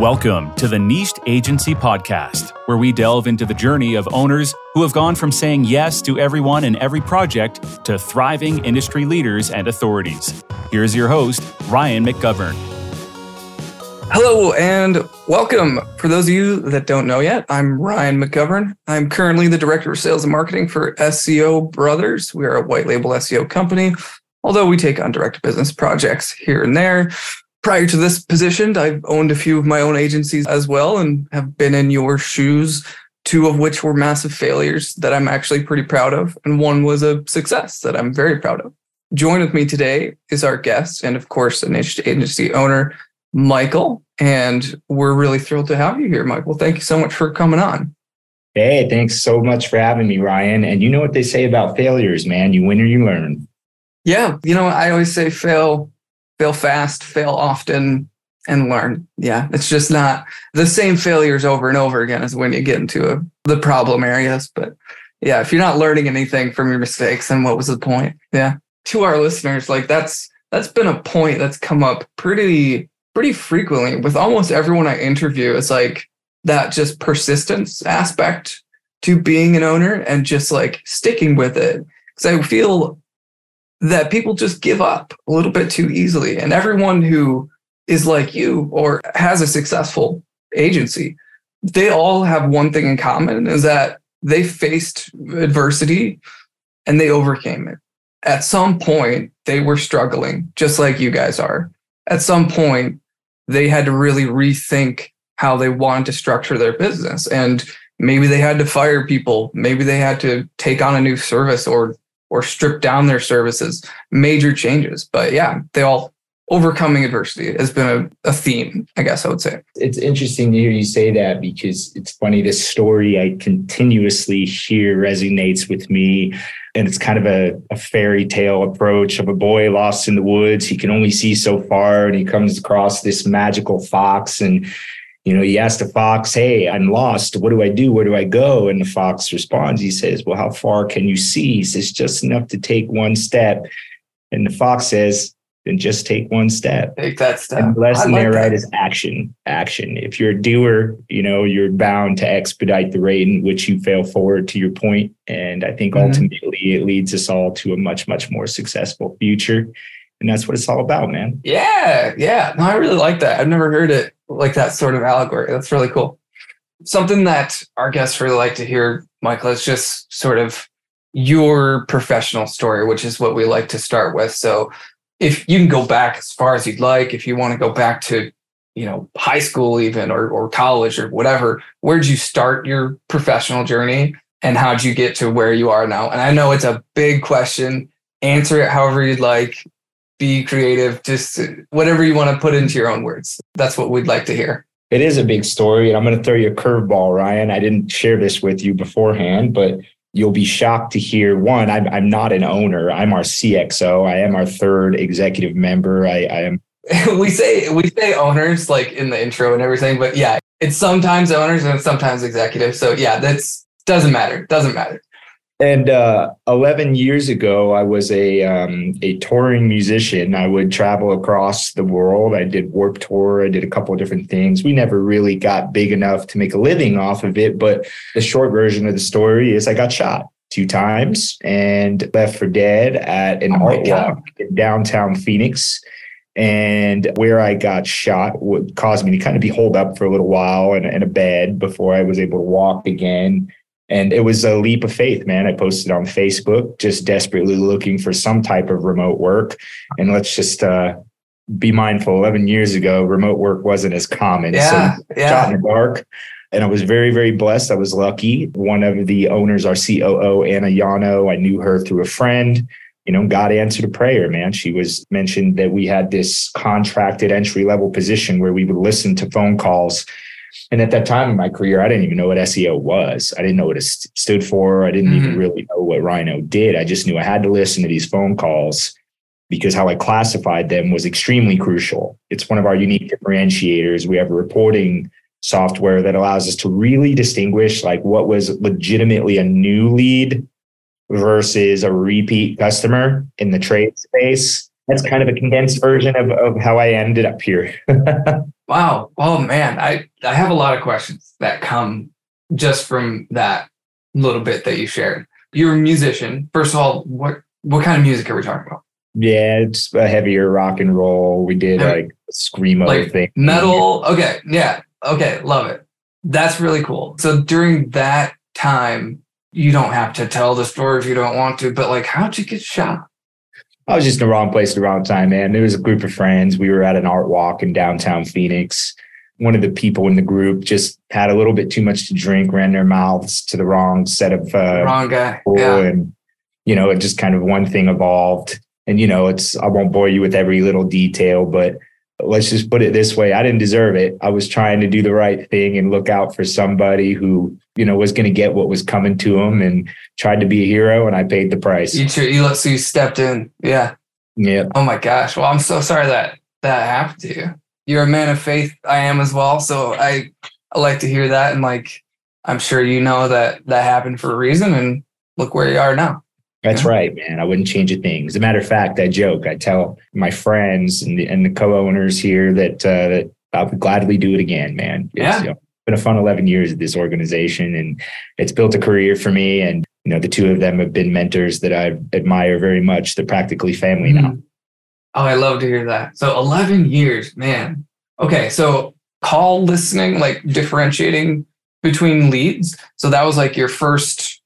Welcome to the Niched Agency Podcast, where we delve into the journey of owners who have gone from saying yes to everyone and every project to thriving industry leaders and authorities. Here's your host, Ryan McGovern. Hello and welcome. For those of you that don't know yet, I'm Ryan McGovern. I'm currently the Director of Sales and Marketing for SEO Brothers. We are a white label SEO company, although we take on direct business projects here and there prior to this position, I've owned a few of my own agencies as well and have been in your shoes, two of which were massive failures that I'm actually pretty proud of, and one was a success that I'm very proud of. Join with me today is our guest and, of course, an agency owner, Michael. And we're really thrilled to have you here, Michael. Thank you so much for coming on. Hey, thanks so much for having me, Ryan. And you know what they say about failures, man. You win or you learn. Yeah. You know, I always say fail fail fast, fail often, and learn. Yeah, it's just not the same failures over and over again as when you get into a, the problem areas. But yeah, if you're not learning anything from your mistakes, then what was the point? Yeah. To our listeners, like that's that's been a point that's come up pretty pretty frequently with almost everyone I interview. It's like that just persistence aspect to being an owner and just like sticking with it. Because I feel that people just give up a little bit too easily. And everyone who is like you or has a successful agency, they all have one thing in common is that they faced adversity and they overcame it. At some point, they were struggling, just like you guys are. At some point, they had to really rethink how they wanted to structure their business. And maybe they had to fire people. Maybe they had to take on a new service or or strip down their services, major changes. But yeah, they all overcoming adversity has been a, a, theme, I guess I would say. It's interesting to hear you say that because it's funny. This story I continuously hear resonates with me. And it's kind of a, a fairy tale approach of a boy lost in the woods. He can only see so far and he comes across this magical fox and you know, he asked the fox, Hey, I'm lost. What do I do? Where do I go? And the fox responds, He says, Well, how far can you see? He says, Just enough to take one step. And the fox says, Then just take one step. Take that step. And the lesson like there, that. right, is action. Action. If you're a doer, you know, you're bound to expedite the rate in which you fail forward to your point. And I think mm-hmm. ultimately it leads us all to a much, much more successful future. And that's what it's all about, man. Yeah. Yeah. No, I really like that. I've never heard it like that sort of allegory. That's really cool. Something that our guests really like to hear, Michael, is just sort of your professional story, which is what we like to start with. So if you can go back as far as you'd like, if you want to go back to, you know, high school even or, or college or whatever, where'd you start your professional journey and how'd you get to where you are now? And I know it's a big question. Answer it however you'd like be creative, just whatever you want to put into your own words. That's what we'd like to hear. It is a big story, and I'm going to throw you a curveball, Ryan. I didn't share this with you beforehand, but you'll be shocked to hear one, I'm, I'm not an owner. I'm our CXO. I am our third executive member. I, I am. we say we say owners like in the intro and everything, but yeah, it's sometimes owners and sometimes executives. So yeah, that's doesn't matter. Doesn't matter. And uh, 11 years ago, I was a um, a touring musician. I would travel across the world. I did Warped Tour. I did a couple of different things. We never really got big enough to make a living off of it. But the short version of the story is I got shot two times and left for dead at an oh art walk in downtown Phoenix. And where I got shot would cause me to kind of be holed up for a little while in, in a bed before I was able to walk again and it was a leap of faith, man. I posted on Facebook, just desperately looking for some type of remote work. And let's just uh, be mindful 11 years ago, remote work wasn't as common. Yeah, so yeah. shot in the dark. And I was very, very blessed. I was lucky. One of the owners, our COO, Anna Yano, I knew her through a friend. You know, God answered a prayer, man. She was mentioned that we had this contracted entry level position where we would listen to phone calls and at that time in my career, I didn't even know what SEO was. I didn't know what it st- stood for. I didn't mm-hmm. even really know what RYNO did. I just knew I had to listen to these phone calls because how I classified them was extremely crucial. It's one of our unique differentiators. We have a reporting software that allows us to really distinguish like what was legitimately a new lead versus a repeat customer in the trade space. That's kind of a condensed version of, of how I ended up here. Wow. Oh man, I I have a lot of questions that come just from that little bit that you shared. You're a musician. First of all, what what kind of music are we talking about? Yeah, it's a heavier rock and roll. We did Heavy- like screamo Like thing. Metal. Okay. Yeah. Okay. Love it. That's really cool. So during that time, you don't have to tell the story if you don't want to, but like, how'd you get shot? I was just in the wrong place at the wrong time, man. There was a group of friends. We were at an art walk in downtown Phoenix. One of the people in the group just had a little bit too much to drink, ran their mouths to the wrong set of uh, Wrong guy. Yeah. and you know, it just kind of one thing evolved. And you know, it's I won't bore you with every little detail, but let's just put it this way: I didn't deserve it. I was trying to do the right thing and look out for somebody who you know was going to get what was coming to him, and tried to be a hero, and I paid the price. You, tr- you, look, so you stepped in. Yeah. Yeah. Oh my gosh. Well, I'm so sorry that that happened to you. You're a man of faith. I am as well. So I, I like to hear that. And like, I'm sure you know that that happened for a reason. And look where you are now. That's Yeah. right, man. I wouldn't change a thing. As a matter of fact, I joke. I tell my friends and the, and the co-owners here that uh, that I would gladly do it again, man. It's, Yeah. you know, been a fun 11 years at this organization, and it's built a career for me. And you know, the two of them have been mentors that I admire very much. They're practically family now. Mhm. Oh, I love to hear that. So 11 years, man. Okay. So call listening, like differentiating between leads. So that was like your first,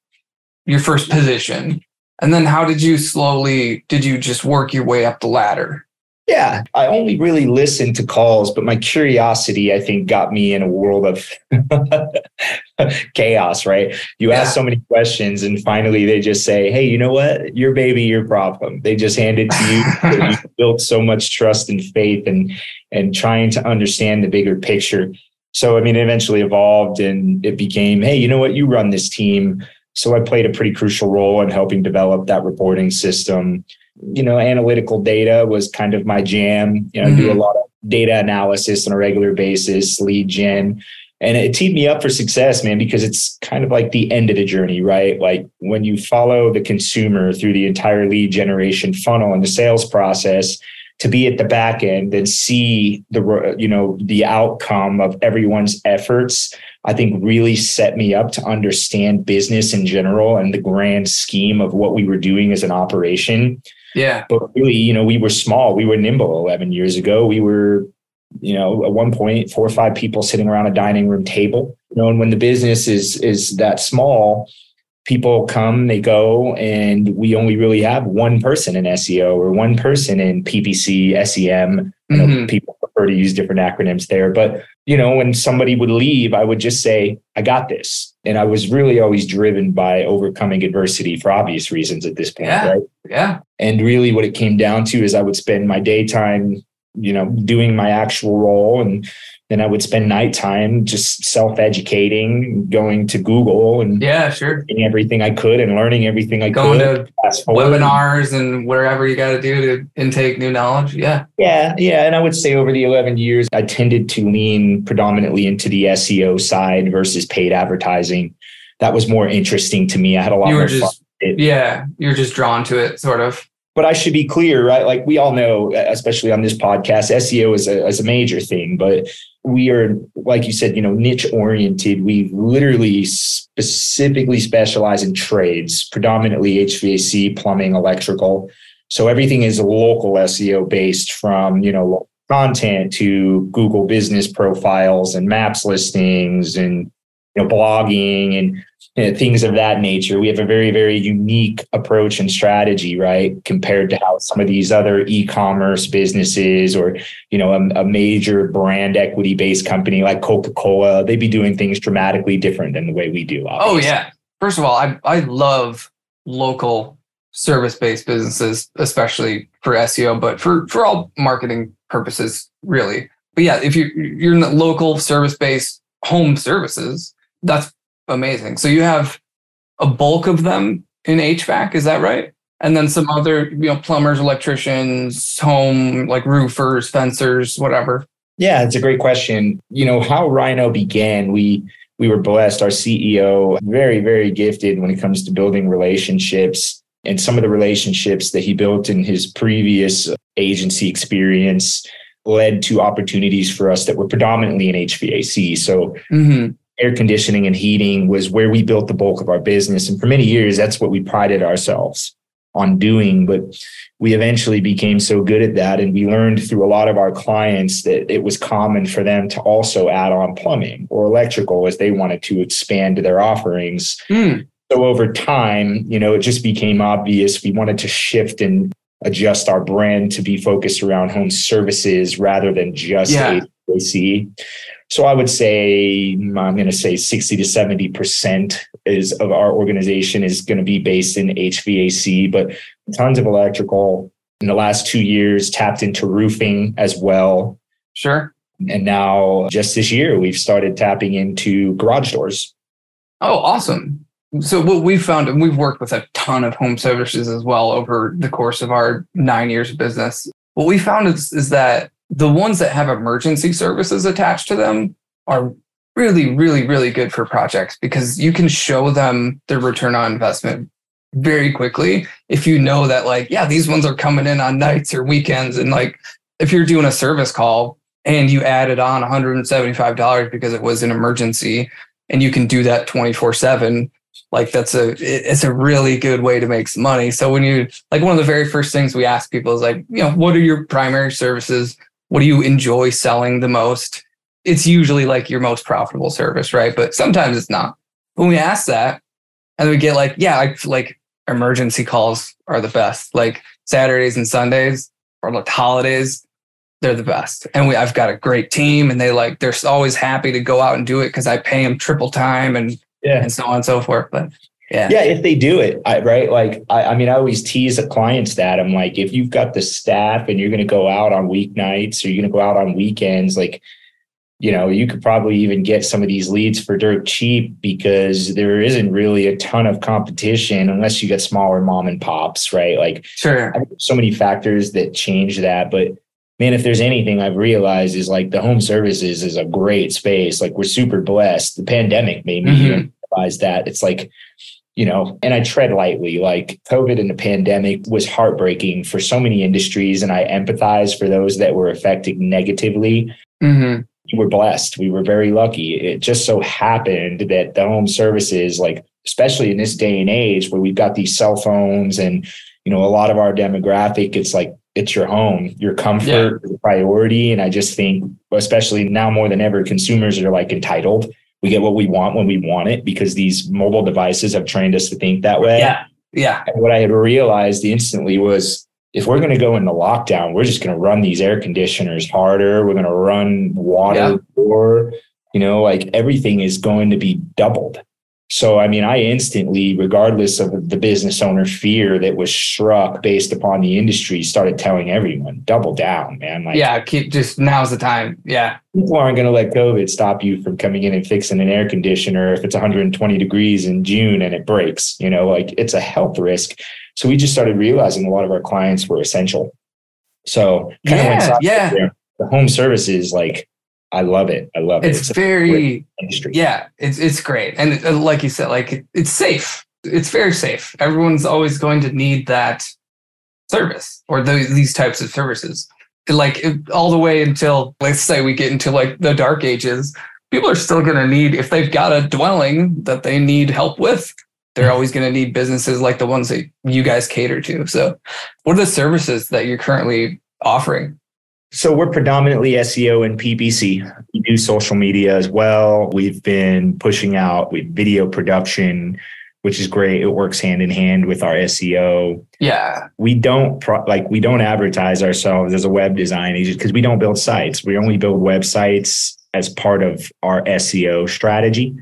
your first position. And then how did you slowly, did you just work your way up the ladder? Yeah, I only really listened to calls, but my curiosity, I think, got me in a world of chaos, right? You ask so many questions, and finally they just say, Hey, you know what? Your baby, your problem. They just hand it to you. you built so much trust and faith and and trying to understand the bigger picture. So I mean, it eventually evolved and it became, hey, you know what, you run this team. So I played a pretty crucial role in helping develop that reporting system you know, analytical data was kind of my jam. You know, I do a mm-hmm. lot of data analysis on a regular basis, lead gen. And it teed me up for success, man, because it's kind of like the end of the journey, right? Like when you follow the consumer through the entire lead generation funnel and the sales process, to be at the back end and see the you know the outcome of everyone's efforts i think really set me up to understand business in general and the grand scheme of what we were doing as an operation Yeah. but really, you know, we were small. We were nimble 11 years ago. We were, you know, at one point, four or five people sitting around a dining room table. You know, and when the business is is that small, people come, they go, and we only really have one person in SEO or one person in PPC, SEM. Know Mhm. people prefer to use different acronyms there, but you know, when somebody would leave, I would just say, "I got this," and I was really always driven by overcoming adversity for obvious reasons at this point, Yeah. right? Yeah. And really, what it came down to is I would spend my daytime, you know, doing my actual role. And then I would spend nighttime just self educating, going to Google and Yeah. Sure. getting everything I could and learning everything I Going could. to webinars and wherever you got to do to intake new knowledge. Yeah. Yeah. Yeah. And I would say over the 11 years, I tended to lean predominantly into the SEO side versus paid advertising. That was more interesting to me. I had a lot You were more fun. just, with it. yeah, you're just drawn to it, sort of. But I should be clear, right? Like we all know, especially on this podcast, SEO is a, is a major thing, but we are, like you said, you know, niche oriented. We literally specifically specialize in trades, predominantly HVAC, plumbing, electrical. So everything is local SEO based from, you know, content to Google business profiles and maps listings and, you know, blogging and you know, things of that nature. We have a very, very unique approach and strategy, right? Compared to how some of these other e-commerce businesses or, you know, a, a major brand equity based company like Coca-Cola, they'd be doing things dramatically different than the way we do. Oh yeah. First of all, I I love local service-based businesses, especially for SEO, but for for all marketing purposes, really. But yeah, if you you're in the local service-based home services, that's amazing. So you have a bulk of them in HVAC, is that right? And then some other, you know, plumbers, electricians, home like roofers, fencers, whatever. Yeah, it's a great question. You know, how RYNO began, we we were blessed. Our CEO, very, very gifted when it comes to building relationships. And some of the relationships that he built in his previous agency experience led to opportunities for us that were predominantly in HVAC. So Mhm. Air conditioning and heating was where we built the bulk of our business. And for many years, that's what we prided ourselves on doing. But we eventually became so good at that. And we learned through a lot of our clients that it was common for them to also add on plumbing or electrical as they wanted to expand their offerings. Mm. So over time, you know, it just became obvious we wanted to shift and adjust our brand to be focused around home services rather than just Yeah. HVAC. So I would say mm, I'm going to say 60 to 70 percent is of our organization is going to be based in HVAC, but tons of electrical. In the last two years, tapped into roofing as well. Sure. And now, just this year, we've started tapping into garage doors. Oh, awesome. So what we've found, and we've worked with a ton of home services as well over the course of our nine years of business. What we found is, is that the ones that have emergency services attached to them are really, really, really good for projects because you can show them the return on investment very quickly if you know that like, yeah, these ones are coming in on nights or weekends. And like if you're doing a service call and you added on $175 because it was an emergency and you can do that 24 7 like that's a it's a really good way to make some money so when you like one of the very first things we ask people is like you know what are your primary services what do you enjoy selling the most? It's usually like your most profitable service right? But sometimes it's not. When we ask that and we get like yeah I, like emergency calls are the best. Like saturdays and sundays or like holidays they're the best. And we i've got a great team and they like they're always happy to go out and do it because i pay them triple time and Yeah. and so on and so forth. But yeah, Yeah, if they do it, I, right? Like, I, I mean, I always tease the clients that I'm like, if you've got the staff and you're going to go out on weeknights or you're going to go out on weekends, like, you know, you could probably even get some of these leads for dirt cheap because there isn't really a ton of competition unless you get smaller mom and pops, right? Like, sure. I think there's so many factors that change that. But man, if there's anything I've realized is like the home services is a great space. Like we're super blessed. The pandemic made me Mhm. realize that. It's like, you know, and I tread lightly. Like COVID and the pandemic was heartbreaking for so many industries. And I empathize for those that were affected negatively hmm we were blessed. We were very lucky. It just so happened that the home services, like especially in this day and age where we've got these cell phones and you know a lot of our demographic, it's like it's your home, your comfort is a priority. And I just think, especially now more than ever, consumers are like entitled. We get what we want when we want it because these mobile devices have trained us to think that way. Yeah. Yeah. And what I had realized instantly was if we're going to go into lockdown, we're just going to run these air conditioners harder. We're going to run water Yeah. more, you know, like everything is going to be doubled. So, I mean, I instantly, regardless of the business owner fear that was struck based upon the industry, started telling everyone, double down, man. Like, yeah. Keep just now's the time. Yeah. people aren't going to let COVID stop you from coming in and fixing an air conditioner if it's 120 degrees in June and it breaks. You know, like it's a health risk. So we just started realizing a lot of our clients were essential. So kind of Yeah, went yeah. there. The home services, like I love it. I love it. It's very industry. yeah. It's it's great, and uh, like you said, like it, it's safe. It's very safe. Everyone's always going to need that service or the, these types of services. Like it- all the way until let's say we get into like the dark ages, people are still going to need if they've got a dwelling that they need help with. They're always going to need businesses like the ones that you guys cater to. So, what are the services that you're currently offering? So we're predominantly SEO and PPC. We do social media as well. We've been pushing out with video production, which is great. It works hand in hand with our SEO. Yeah, we don't pro- like we don't advertise ourselves as a web design agent because we don't build sites. We only build websites as part of our SEO strategy.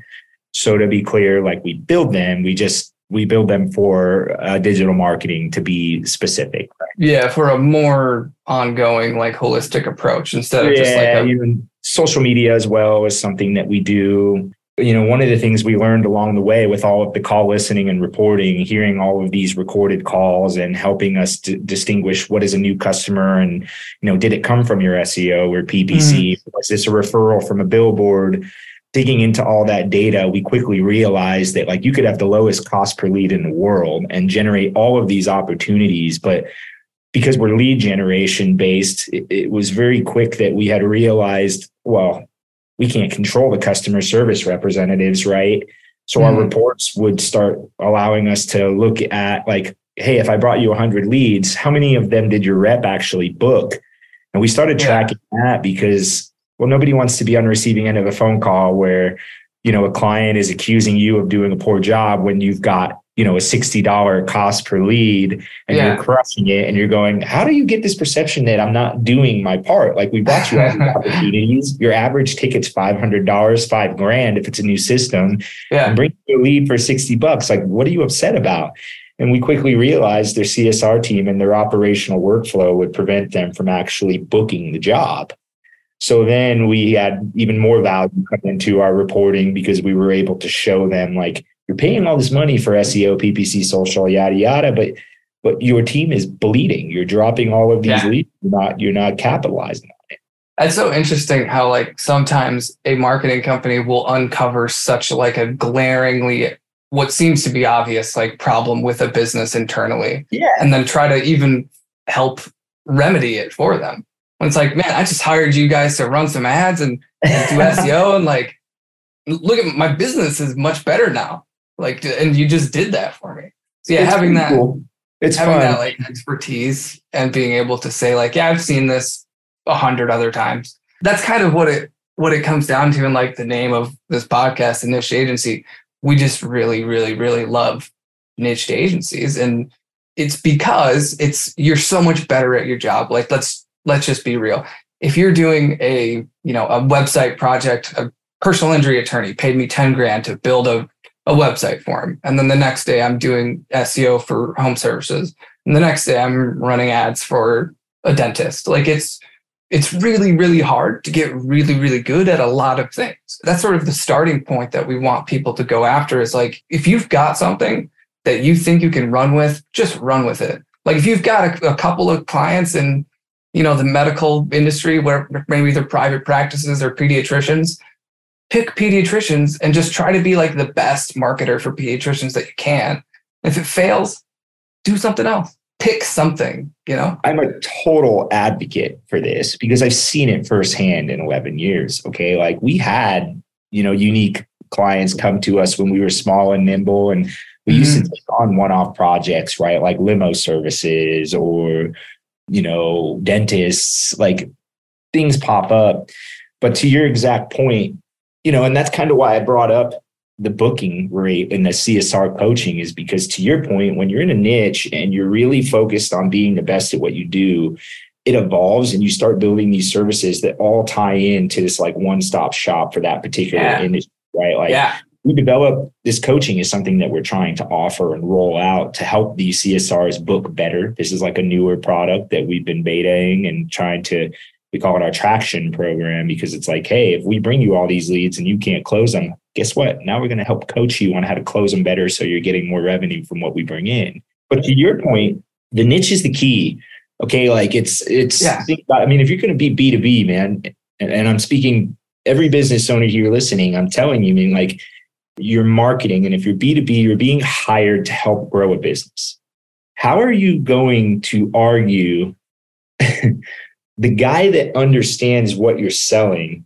So to be clear, like we build them, we just we build them for uh, digital marketing to be specific. Right? yeah, for a more ongoing, like holistic approach instead of just like a, even social media as well is something that we do. You know, one of the things we learned along the way with all of the call listening and reporting, hearing all of these recorded calls and helping us to distinguish what is a new customer and, you know, did it come from your SEO or PPC? Was this a referral from a billboard? Digging into all that data, we quickly realized that like you could have the lowest cost per lead in the world and generate all of these opportunities, but because we're lead generation based, it, it was very quick that we had realized, well, we can't control the customer service representatives, right? So mm-hmm. our reports would start allowing us to look at like, hey, if I brought you 100 leads, how many of them did your rep actually book? And we started tracking yeah. that because, well, nobody wants to be on the receiving end of a phone call where, you know, a client is accusing you of doing a poor job when you've got you know a $60 cost per lead and yeah. you're crushing it and you're going how do you get this perception that i'm not doing my part? Like we brought you all these opportunities. Your average ticket's $500 five grand if it's a new system. Yeah. And bring you a lead for 60 bucks. Like what are you upset about? And we quickly realized their csr team and their operational workflow would prevent them from actually booking the job so then we had even more value come into our reporting because we were able to show them like you're paying all this money for SEO, PPC, social, yada yada, but but your team is bleeding. You're dropping all of these yeah. leads. You're not you're not capitalizing on it. That's so interesting how like sometimes a marketing company will uncover such like a glaringly what seems to be obvious like problem with a business internally. Yeah. And then try to even help remedy it for them. When it's like, man, I just hired you guys to run some ads and, and do SEO and like look at my business is much better now. Like, and you just did that for me. So yeah, it's having that, cool. it's having fun. that like expertise and being able to say like, yeah, I've seen this a hundred other times. That's kind of what it what it comes down to in like the name of this podcast, the niche agency. We just really, really, really love niche agencies, and it's because it's you're so much better at your job. Like let's let's just be real. If you're doing a you know a website project, a personal injury attorney paid me 10 grand to build a a website for him. And then the next day I'm doing SEO for home services. And the next day I'm running ads for a dentist. Like it's it's really, really hard to get really, really good at a lot of things. That's sort of the starting point that we want people to go after is like, if you've got something that you think you can run with, just run with it. Like if you've got a, a couple of clients in, you know, the medical industry where maybe they're private practices or pediatricians, pick pediatricians and just try to be like the best marketer for pediatricians that you can. If it fails, do something else. Pick something, you know? I'm a total advocate for this because I've seen it firsthand in 11 years. Okay. Like we had, you know, unique clients come to us when we were small and nimble and we mm-hmm. used to mm-hmm. take on one-off projects, right? Like limo services or, you know, dentists, like things pop up. But to your exact point, you know, and that's kind of why I brought up the booking rate and the CSR coaching is because to your point, when you're in a niche and you're really focused on being the best at what you do, it evolves and you start building these services that all tie into this like one-stop shop for that particular yeah. industry, right? Like yeah. We develop this coaching is something that we're trying to offer and roll out to help these CSRs book better. This is like a newer product that we've been betaing and trying to we call it our traction program because it's like, hey, if we bring you all these leads and you can't close them, guess what? Now we're going to help coach you on how to close them better so you're getting more revenue from what we bring in. But to your point, the niche is the key. Okay, like it's it's. Yeah. I mean, if you're going to be B two B, man, and, and I'm speaking every business owner here listening, I'm telling you, I mean, like you're marketing, and if you're B two B, you're being hired to help grow a business. How are you going to argue the guy that understands what you're selling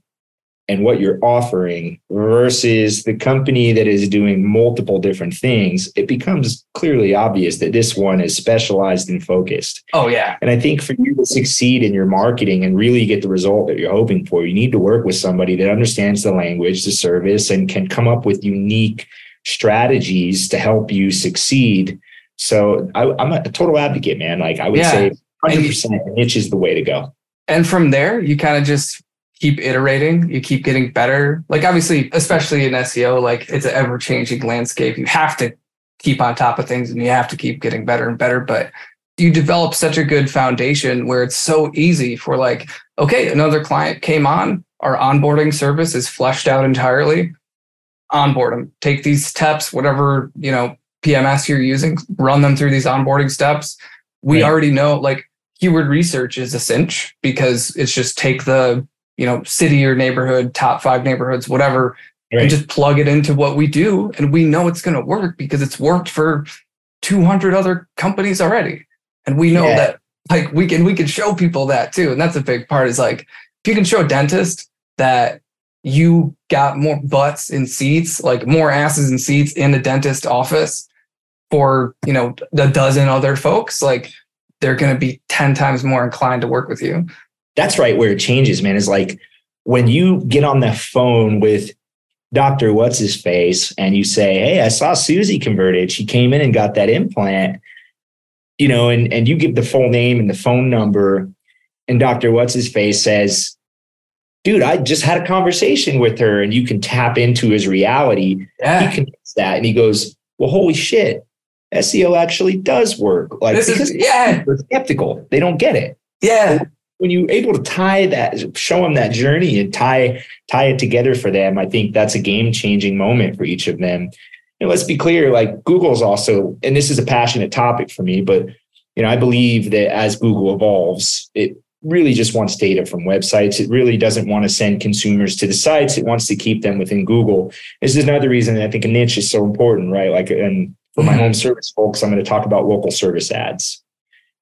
and what you're offering versus the company that is doing multiple different things, it becomes clearly obvious that this one is specialized and focused. Oh, yeah. And I think for you to succeed in your marketing and really get the result that you're hoping for, you need to work with somebody that understands the language, the service, and can come up with unique strategies to help you succeed. So I, am a total advocate, man. Like I would yeah. say 100% niche is the way to go and from there you kind of just keep iterating you keep getting better. Like obviously especially in seo like it's an ever changing landscape. You have to keep on top of things and you have to keep getting better and better but you develop such a good foundation where it's so easy for like okay another client came on our onboarding service is fleshed out entirely. Onboard them. Take these steps whatever you know pms you're using run them through these onboarding steps. We right. already know like keyword research is a cinch because it's just take the you know city or neighborhood top five neighborhoods whatever right. and just plug it into what we do and we know it's going to work because it's worked for 200 other companies already and we know yeah. that like we can we can show people that too and that's a big part is like if you can show a dentist that you got more butts in seats like more asses in seats in a dentist office for you know a dozen other folks like they're going to be 10 times more inclined to work with you that's right where it changes man is like when you get on the phone with Dr. What's his face and you say, Hey, I saw Susie converted. She came in and got that implant, you know, and, and you give the full name and the phone number. And Dr. What's his face says, Dude, I just had a conversation with her and you can tap into his reality. yeah He connects that and he goes, Well, holy shit, SEO actually does work. Like, This is- because yeah. they're skeptical, they don't get it yeah when you're able to tie that, show them that journey and tie tie it together for them, I think that's a game changing moment for each of them. And let's be clear, like Google's also, and this is a passionate topic for me, but you know, I believe that as Google evolves, it really just wants data from websites. It really doesn't want to send consumers to the sites. It wants to keep them within Google. This is another reason I think a niche is so important, right? Like, and for my Mhm. home service folks, I'm going to talk about local service ads.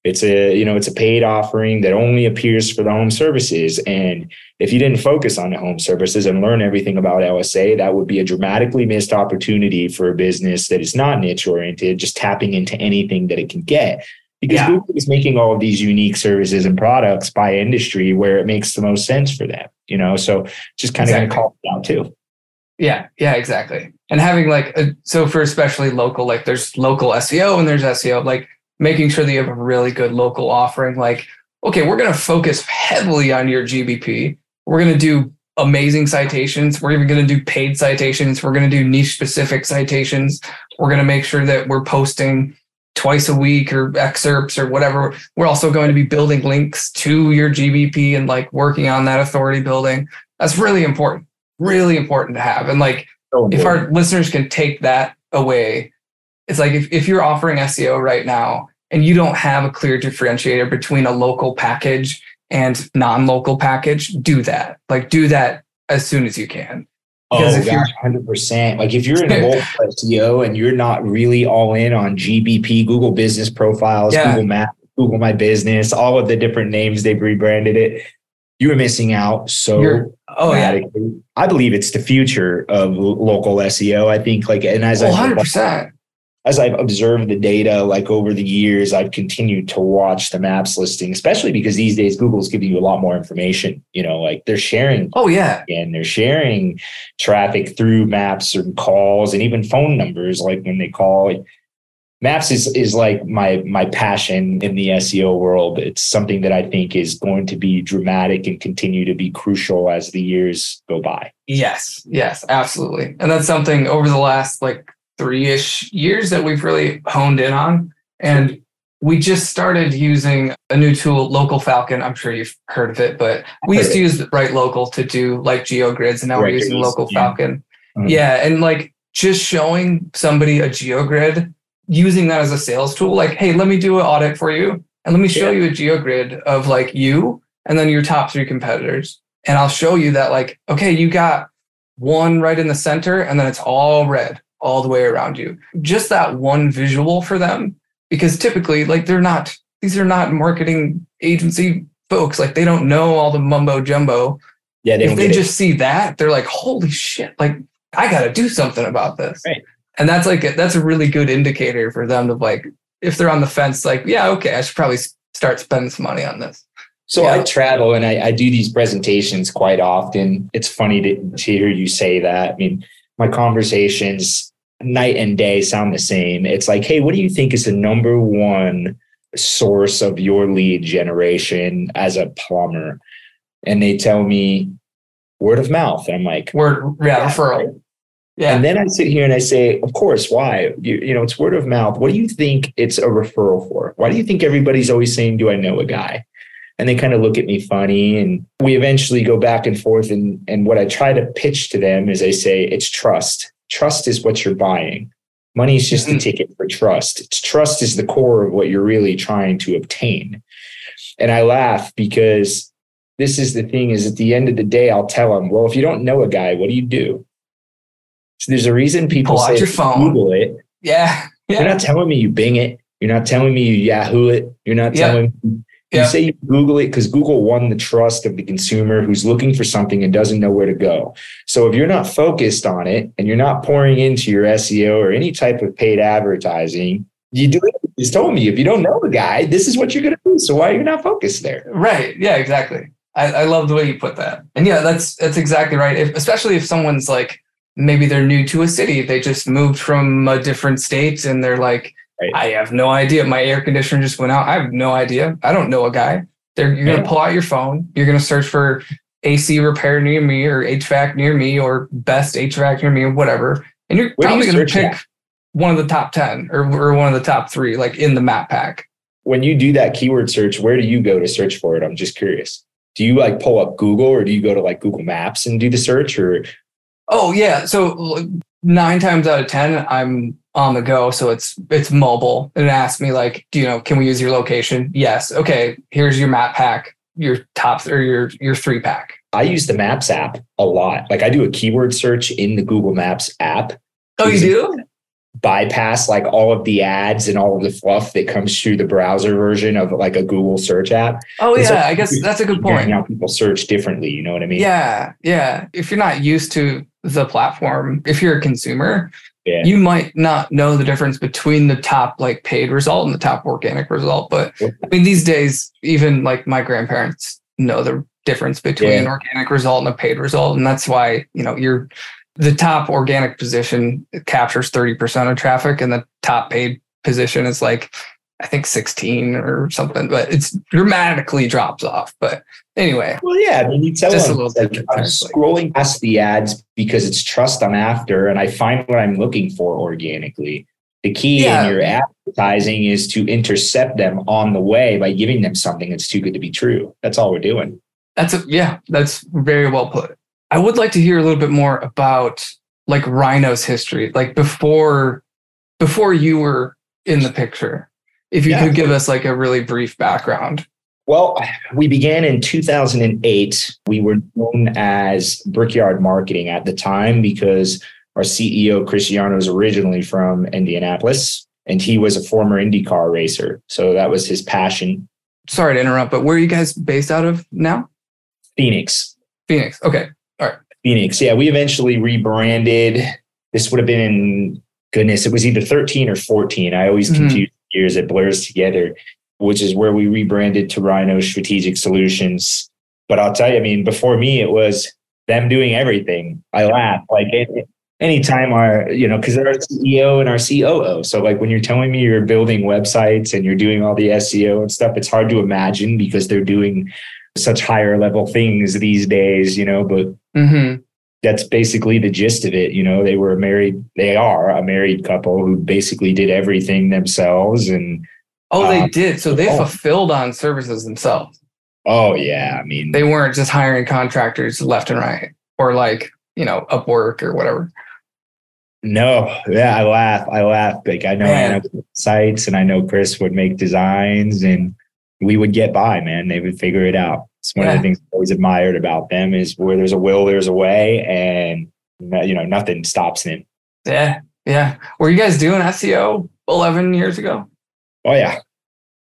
It's a, you know, it's a paid offering that only appears for the home services. And if you didn't focus on the home services and learn everything about LSA, that would be a dramatically missed opportunity for a business that is not niche oriented, just tapping into anything that it can get. Because Yeah. Google is making all of these unique services and products by industry where it makes the most sense for them, you know. So just kind of Exactly. gonna call it out too. Yeah, yeah, exactly. And having like a, so for especially local, like there's local SEO and there's SEO, like making sure that you have a really good local offering. Like, okay, we're going to focus heavily on your GBP. We're going to do amazing citations. We're even going to do paid citations. We're going to do niche specific citations. We're going to make sure that we're posting twice a week or excerpts or whatever. We're also going to be building links to your GBP and like working on that authority building. That's really important really important to have. And like, So if our listeners can take that away, it's like if, if you're offering SEO right now and you don't have a clear differentiator between a local package and non-local package, do that. Like do that as soon as you can. because Oh if you're- gosh, hundred percent. Like if you're in local SEO and you're not really all in on GBP, Google Business Profiles, Yeah. Google Map, Google My Business, all of the different names they've rebranded it, you're missing out so You're- Oh yeah. I believe it's the future of local SEO. I think like and as Well, I 100%. As I've observed the data, like over the years, I've continued to watch the maps listing, especially because these days Google's giving you a lot more information. You know, like they're sharing Oh yeah. and they're sharing traffic through maps and calls and even phone numbers like when they call maps is is like my my passion in the SEO world it's something that I think is going to be dramatic and continue to be crucial as the years go by Yes. Yes, absolutely. And that's something over the last like three-ish years that we've really honed in on. And we just started using a new tool, Local Falcon. I'm sure you've heard of it, but we used to use BrightLocal to do like GeoGrids, and now we're using Local yeah. Falcon. Mhm. Yeah, and like just showing somebody a GeoGrid, using that as a sales tool, like, hey, let me do an audit for you, and let me show Yeah. you a GeoGrid of like you and then your top three competitors, and I'll show you that like, okay, you got one right in the center, and then it's all red all the way around you. Just that one visual for them, because typically, like, they're not these are not marketing agency folks. Like, they don't know all the mumbo jumbo yeah they if don't they get just see that, they're like, "Holy shit! Like, I got to do something about this." Right. And that's like a, that's a really good indicator for them to like, if they're on the fence, like, yeah, okay, I should probably start spending some money on this. So Yeah. I travel and I, I do these presentations quite often. It's funny to, to hear you say that. I mean, my conversations night and day sound the same. It's like, hey, what do you think is the number one source of your lead generation as a plumber? And they tell me word of mouth. And I'm like, Word, yeah, Yeah, referral. Yeah, and then I sit here and I say, of course, why? You, you know, it's word of mouth. What do you think it's a referral for? Why do you think everybody's always saying, do I know a guy? And they kind of look at me funny. And we eventually go back and forth. And, and what I try to pitch to them is I say, it's trust. Trust is what you're buying. Money is just Mhm. the ticket for trust. It's trust is the core of what you're really trying to obtain. And I laugh because this is the thing is at the end of the day, I'll tell them, well, if you don't know a guy, what do you do? So there's a reason people Pull out say your phone. Google it. yeah, You're not telling me you Bing it. You're not telling me you Yahoo it. You're not Yeah. telling me You say you Google it because Google won the trust of the consumer who's looking for something and doesn't know where to go. So if you're not focused on it and you're not pouring into your SEO or any type of paid advertising, you do it. Just told me if you don't know the guy, this is what you're going to do. So why are you not focused there? Right. Yeah. Exactly. I, I love the way you put that. And yeah, that's that's exactly right. If, especially if someone's like maybe they're new to a city, they just moved from a different state, and they're like, right. I have no idea. My air conditioner just went out. I have no idea. I don't know a guy. They're, you're yeah. gonna pull out your phone. You're gonna search for AC repair near me or HVAC near me or best HVAC near me or whatever, and you're Where probably you gonna pick at? one of the top ten or, or one of the top three, like in the map pack. When you do that keyword search, where do you go to search for it? I'm just curious do you like pull up Google or do you go to like Google Maps and do the search or? Oh yeah. So nine times out of 10, I'm on the go. So it's, it's mobile and it asks me like, do you know, can we use your location? Yes. Okay. Here's your map pack, your top or your, your three pack. I use the Maps app a lot. Like I do a keyword search in the Google Maps app. Oh, you do? bypass like all of the ads and all of the fluff that comes through the browser version of like a Google search app. Oh yeah, so I guess that's a good point. Now people search differently, you know what I mean? Yeah, yeah. If you're not used to the platform, if you're a consumer, yeah. you might not know the difference between the top like paid result and the top organic result. But I mean, these days, even like my grandparents know the difference between yeah. an organic result and a paid result, and that's why you know you're the top organic position captures 30% of traffic and the top paid position is like I think 16 or something, but it's dramatically drops off. But anyway. Well, yeah. I mean, you tell them, like, I'm scrolling past the ads because it's trust I'm after and I find what I'm looking for organically. The key yeah. in your advertising is to intercept them on the way by giving them something that's too good to be true. That's all we're doing. That's a, yeah, that's very well put. I would like to hear a little bit more about like RYNO's history, like before before you were in the picture. If you yeah. could give us like a really brief background. Well, we began in 2008. We were known as Brickyard Marketing at the time because our CEO, Cristiano, is originally from Indianapolis and he was a former IndyCar racer. So that was his passion. Sorry to interrupt, but where are you guys based out of now? Phoenix. Phoenix. Okay. All right. Phoenix. Yeah, we eventually rebranded. This would have been in goodness, it was either 13 or 14. I always mm-hmm. confuse years, it blurs together, which is where we rebranded to RYNO Strategic Solutions. But I'll tell you, I mean, before me, it was them doing everything. I laugh. Like it, anytime our, you know, because our CEO and our COO. So like when you're telling me you're building websites and you're doing all the SEO and stuff, it's hard to imagine because they're doing such higher level things these days, you know, but mm-hmm. That's basically the gist of it. You know, they were married, they are a married couple who basically did everything themselves. And oh, they um, did. So they oh. fulfilled on services themselves. Oh, yeah. I mean, they weren't just hiring contractors left and right or like, you know, Upwork or whatever. No, yeah, I laugh. I laugh. Like I know, I know sites, and I know Chris would make designs, and we would get by, man. They would figure it out. It's one yeah. of the things I always admired about them is where there's a will, there's a way, and you know nothing stops them. Yeah, yeah. Were you guys doing SEO 11 years ago? Oh yeah,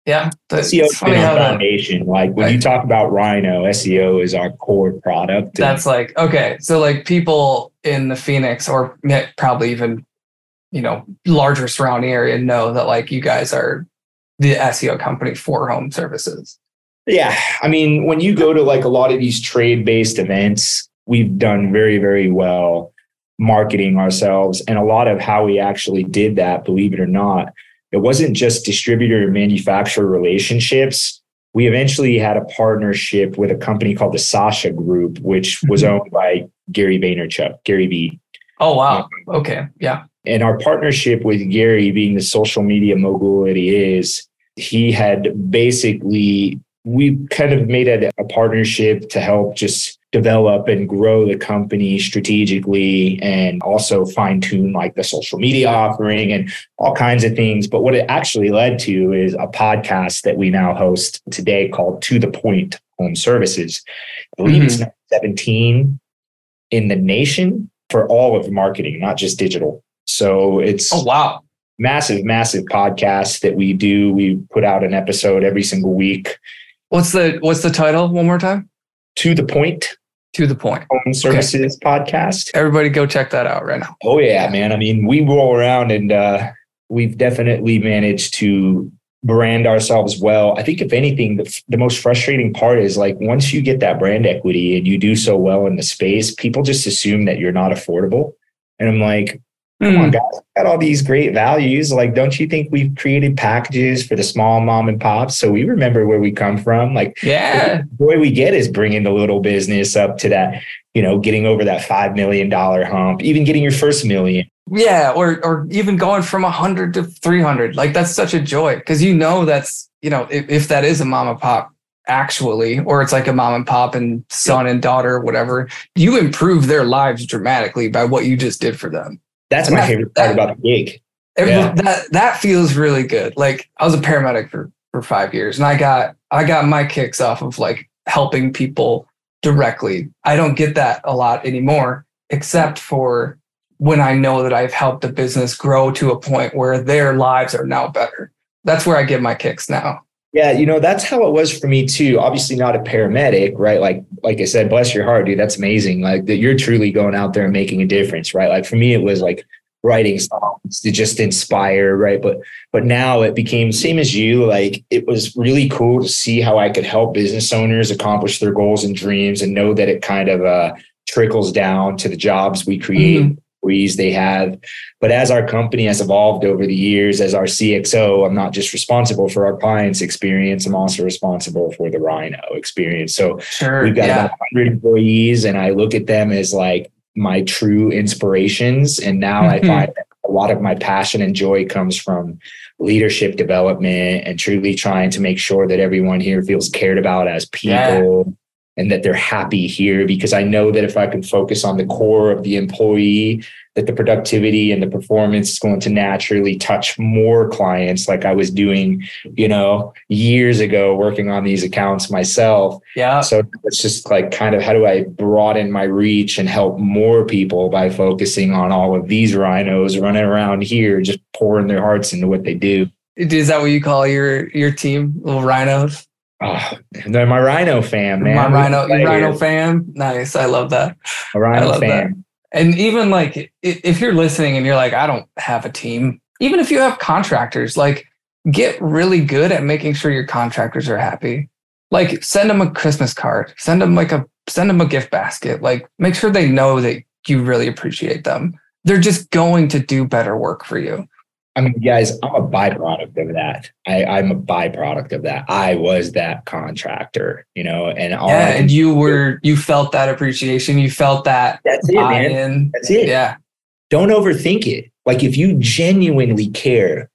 yeah. SEO is our foundation. That, like when right. you talk about RYNO, SEO is our core product. That's like okay, so like people in the Phoenix or probably even you know larger surrounding area know that like you guys are the SEO company for home services. Yeah. I mean, when you go to like a lot of these trade based events, we've done very, very well marketing ourselves. And a lot of how we actually did that, believe it or not, it wasn't just distributor and manufacturer relationships. We eventually had a partnership with a company called the Sasha Group, which was mm-hmm. owned by Gary Vaynerchuk, Gary V. Oh, wow. Okay. Yeah. And our partnership with Gary, being the social media mogul that he is, he had basically we kind of made it a, partnership to help just develop and grow the company strategically and also fine tune like the social media offering and all kinds of things. But what it actually led to is a podcast that we now host today called To the Point Home Services. I believe mm-hmm. it's 17 in the nation for all of marketing, not just digital. So it's oh wow massive, massive podcast that we do. We put out an episode every single week. What's the what's the title? One more time. To the point. To the point. Home services okay. podcast. Everybody, go check that out right now. Oh yeah, man. I mean, we roll around and uh, we've definitely managed to brand ourselves well. I think if anything, the, the most frustrating part is like once you get that brand equity and you do so well in the space, people just assume that you're not affordable. And I'm like, come on, hmm. guys, got all these great values. Like, don't you think we've created packages for the small mom and pops? So we remember where we come from. Like, yeah, the way we get is bringing the little business up to that, you know, getting over that $5 million hump, even getting your first million. Yeah. Or, or even going from 100 to 300. Like, that's such a joy because you know that's, you know, if, if that is a mom and pop actually, or it's like a mom and pop and son and daughter, whatever, you improve their lives dramatically by what you just did for them. That's my that, favorite part that, about the gig. yeah. That that feels really good. Like I was a paramedic for for five years, and I got I got my kicks off of like helping people directly. I don't get that a lot anymore, except for when I know that I've helped a business grow to a point where their lives are now better. That's where I get my kicks now. Yeah, you know, that's how it was for me too. Obviously not a paramedic, right? Like like I said, bless your heart, dude. That's amazing. Like that you're truly going out there and making a difference, right? Like for me it was like writing songs to just inspire, right? But but now it became same as you, like it was really cool to see how I could help business owners accomplish their goals and dreams and know that it kind of uh trickles down to the jobs we create. Mm-hmm employees they have. But as our company has evolved over the years, as our CXO, I'm not just responsible for our clients' experience, I'm also responsible for the RYNO experience. So sure, we've got yeah. about 100 employees, and I look at them as like my true inspirations. And now I mm-hmm. find that a lot of my passion and joy comes from leadership development and truly trying to make sure that everyone here feels cared about as people. Yeah and that they're happy here because I know that if I can focus on the core of the employee, that the productivity and the performance is going to naturally touch more clients like I was doing, you know, years ago working on these accounts myself. Yeah. So it's just like kind of how do I broaden my reach and help more people by focusing on all of these rhinos running around here, just pouring their hearts into what they do. Is that what you call your your team, little rhinos? Oh, they're my Rhino fan, man. My Rhino, Rhino fan. Nice. I love that. A Rhino fan. That. And even like if you're listening and you're like, I don't have a team, even if you have contractors, like get really good at making sure your contractors are happy. Like send them a Christmas card, send them like a send them a gift basket. Like make sure they know that you really appreciate them. They're just going to do better work for you. I mean, guys, I'm a byproduct of that. I, I'm a byproduct of that. I was that contractor, you know, and all yeah, and you were you felt that appreciation. You felt that. That's it, man. That's it. Yeah. Don't overthink it. Like if you genuinely care,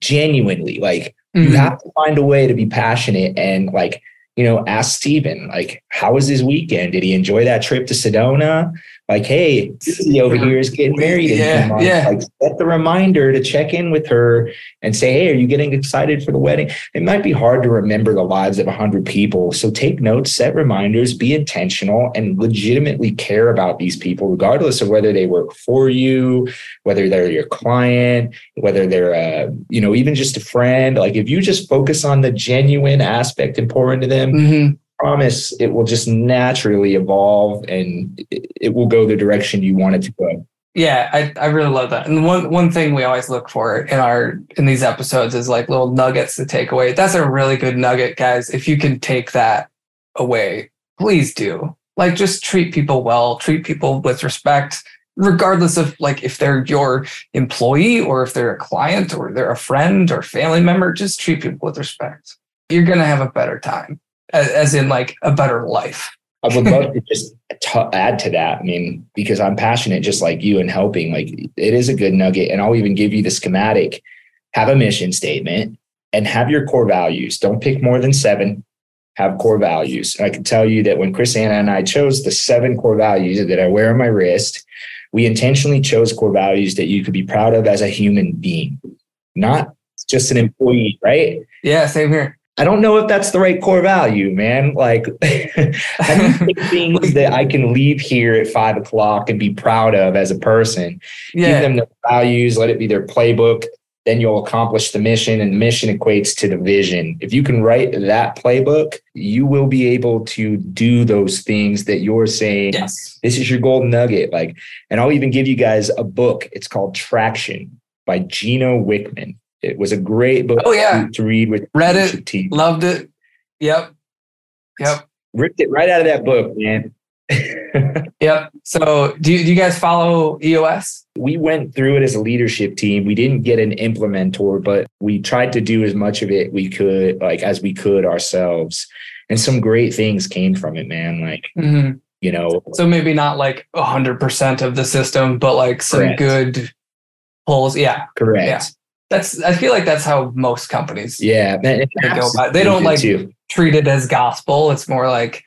genuinely, like mm-hmm. you have to find a way to be passionate and like you know, ask Steven, like, how was his weekend? Did he enjoy that trip to Sedona? Like, hey, Susie over here is getting married. Yeah, yeah. Like, set the reminder to check in with her and say, hey, are you getting excited for the wedding? It might be hard to remember the lives of 100 people. So take notes, set reminders, be intentional, and legitimately care about these people, regardless of whether they work for you, whether they're your client, whether they're, a, you know, even just a friend. Like, if you just focus on the genuine aspect and pour into them, mm-hmm. Promise it will just naturally evolve and it will go the direction you want it to go. Yeah, I, I really love that. And one one thing we always look for in our in these episodes is like little nuggets to take away. That's a really good nugget, guys. If you can take that away, please do. Like just treat people well, treat people with respect, regardless of like if they're your employee or if they're a client or they're a friend or family member, just treat people with respect. You're gonna have a better time as in like a better life. I would love to just t- add to that. I mean, because I'm passionate just like you in helping, like it is a good nugget. And I'll even give you the schematic have a mission statement and have your core values. Don't pick more than seven, have core values. And I can tell you that when Chris Anna and I chose the seven core values that I wear on my wrist, we intentionally chose core values that you could be proud of as a human being, not just an employee, right? Yeah, same here. I don't know if that's the right core value, man. Like, things that I can leave here at five o'clock and be proud of as a person. Yeah. Give them their values, let it be their playbook. then you'll accomplish the mission and the mission equates to the vision. If you can write that playbook, you will be able to do those things that you're saying. Yes. This is your golden nugget. Like, and I'll even give you guys a book. It's called Traction by Gino Wickman. It was a great book Oh, yeah. to, to read with Read it. Loved it. Yep. Yep. Ripped it right out of that book, man. Yep. So do you, do you guys follow EOS? we went through it as a leadership team. We didn't get an implementor, but we tried to do as much of it we could, like as we could ourselves. And some great things came from it, man. Like, Mhm. you know, So maybe not like hundred percent of the system, but like some Correct. good pulls. Yeah. correct. Yeah. That's, I feel like that's how most companies Yeah. man, They go apps by- they don't like- too. treat it as gospel. It's more like,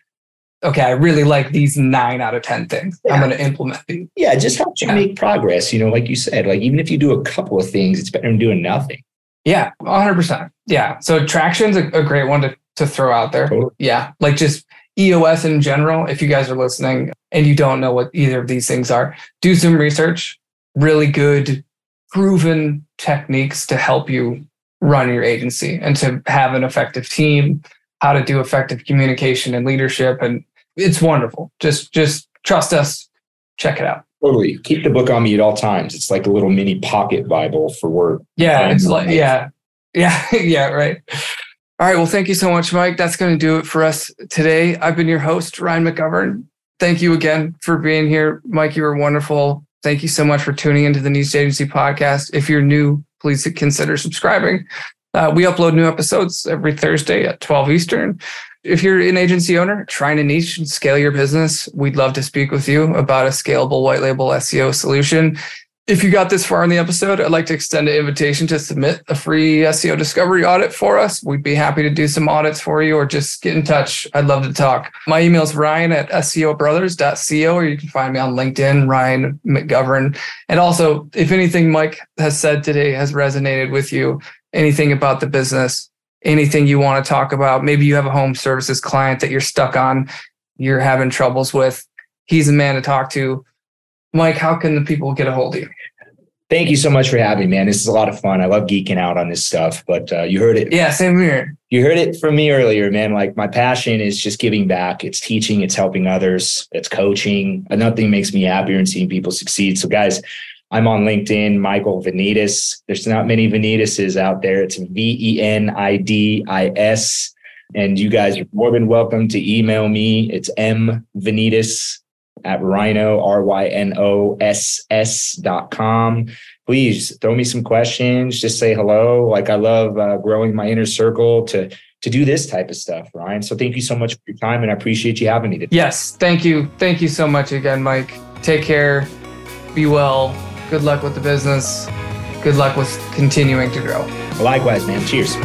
okay, I really like these nine out of 10 things. I'm going to implement these. Yeah, it just helps you Yeah. make progress. You know, like you said, like even if you do a couple of things, it's better than doing nothing. Yeah, 100%. Yeah. So traction's a, a great one to, to throw out there. Totally. Yeah. Like just EOS in general. If you guys are listening and you don't know what either of these things are, do some research. Really good, proven techniques to help you run your agency and to have an effective team, how to do effective communication and leadership. And it's wonderful. Just, just trust us. Check it out. Totally. Keep the book on me at all times. It's like a little mini pocket Bible for work. Yeah, it's like yeah, yeah, yeah, right. All right. Well, thank you so much, Mike. That's going to do it for us today. I've been your host, Ryan McGovern. Thank you again for being here, Mike. You were wonderful. Thank you so much for tuning into the Niche Agency podcast. If you're new, please consider subscribing. Uh, we upload new episodes every Thursday at 12 Eastern. If you're an agency owner trying to niche and scale your business, we'd love to speak with you about a scalable white label SEO solution. If you got this far in the episode, I'd like to extend an invitation to submit a free SEO discovery audit for us. We'd be happy to do some audits for you or just get in touch. I'd love to talk. My email is ryan at SEObrothers.co or you can find me on LinkedIn, Ryan McGovern. And also, if anything Mike has said today has resonated with you, anything about the business, anything you want to talk about, maybe you have a home services client that you're stuck on, you're having troubles with, he's a man to talk to. Mike, how can the people get a hold of you? Thank you so much for having me, man. This is a lot of fun. I love geeking out on this stuff, but uh, you heard it. Yeah, same here. You heard it from me earlier, man. Like my passion is just giving back. It's teaching, it's helping others, it's coaching. And nothing makes me happier than seeing people succeed. So, guys, I'm on LinkedIn, Michael Venidis. There's not many Venidises out there. It's V E N I D I S. And you guys are more than welcome to email me. It's M Venidis at RYNO, R Y N O S S dot com. Please throw me some questions. Just say hello. Like I love uh, growing my inner circle to to do this type of stuff, Ryan. So thank you so much for your time, and I appreciate you having me today. Yes, thank you. Thank you so much again, Mike. Take care. Be well. Good luck with the business. Good luck with continuing to grow. Likewise, man. Cheers.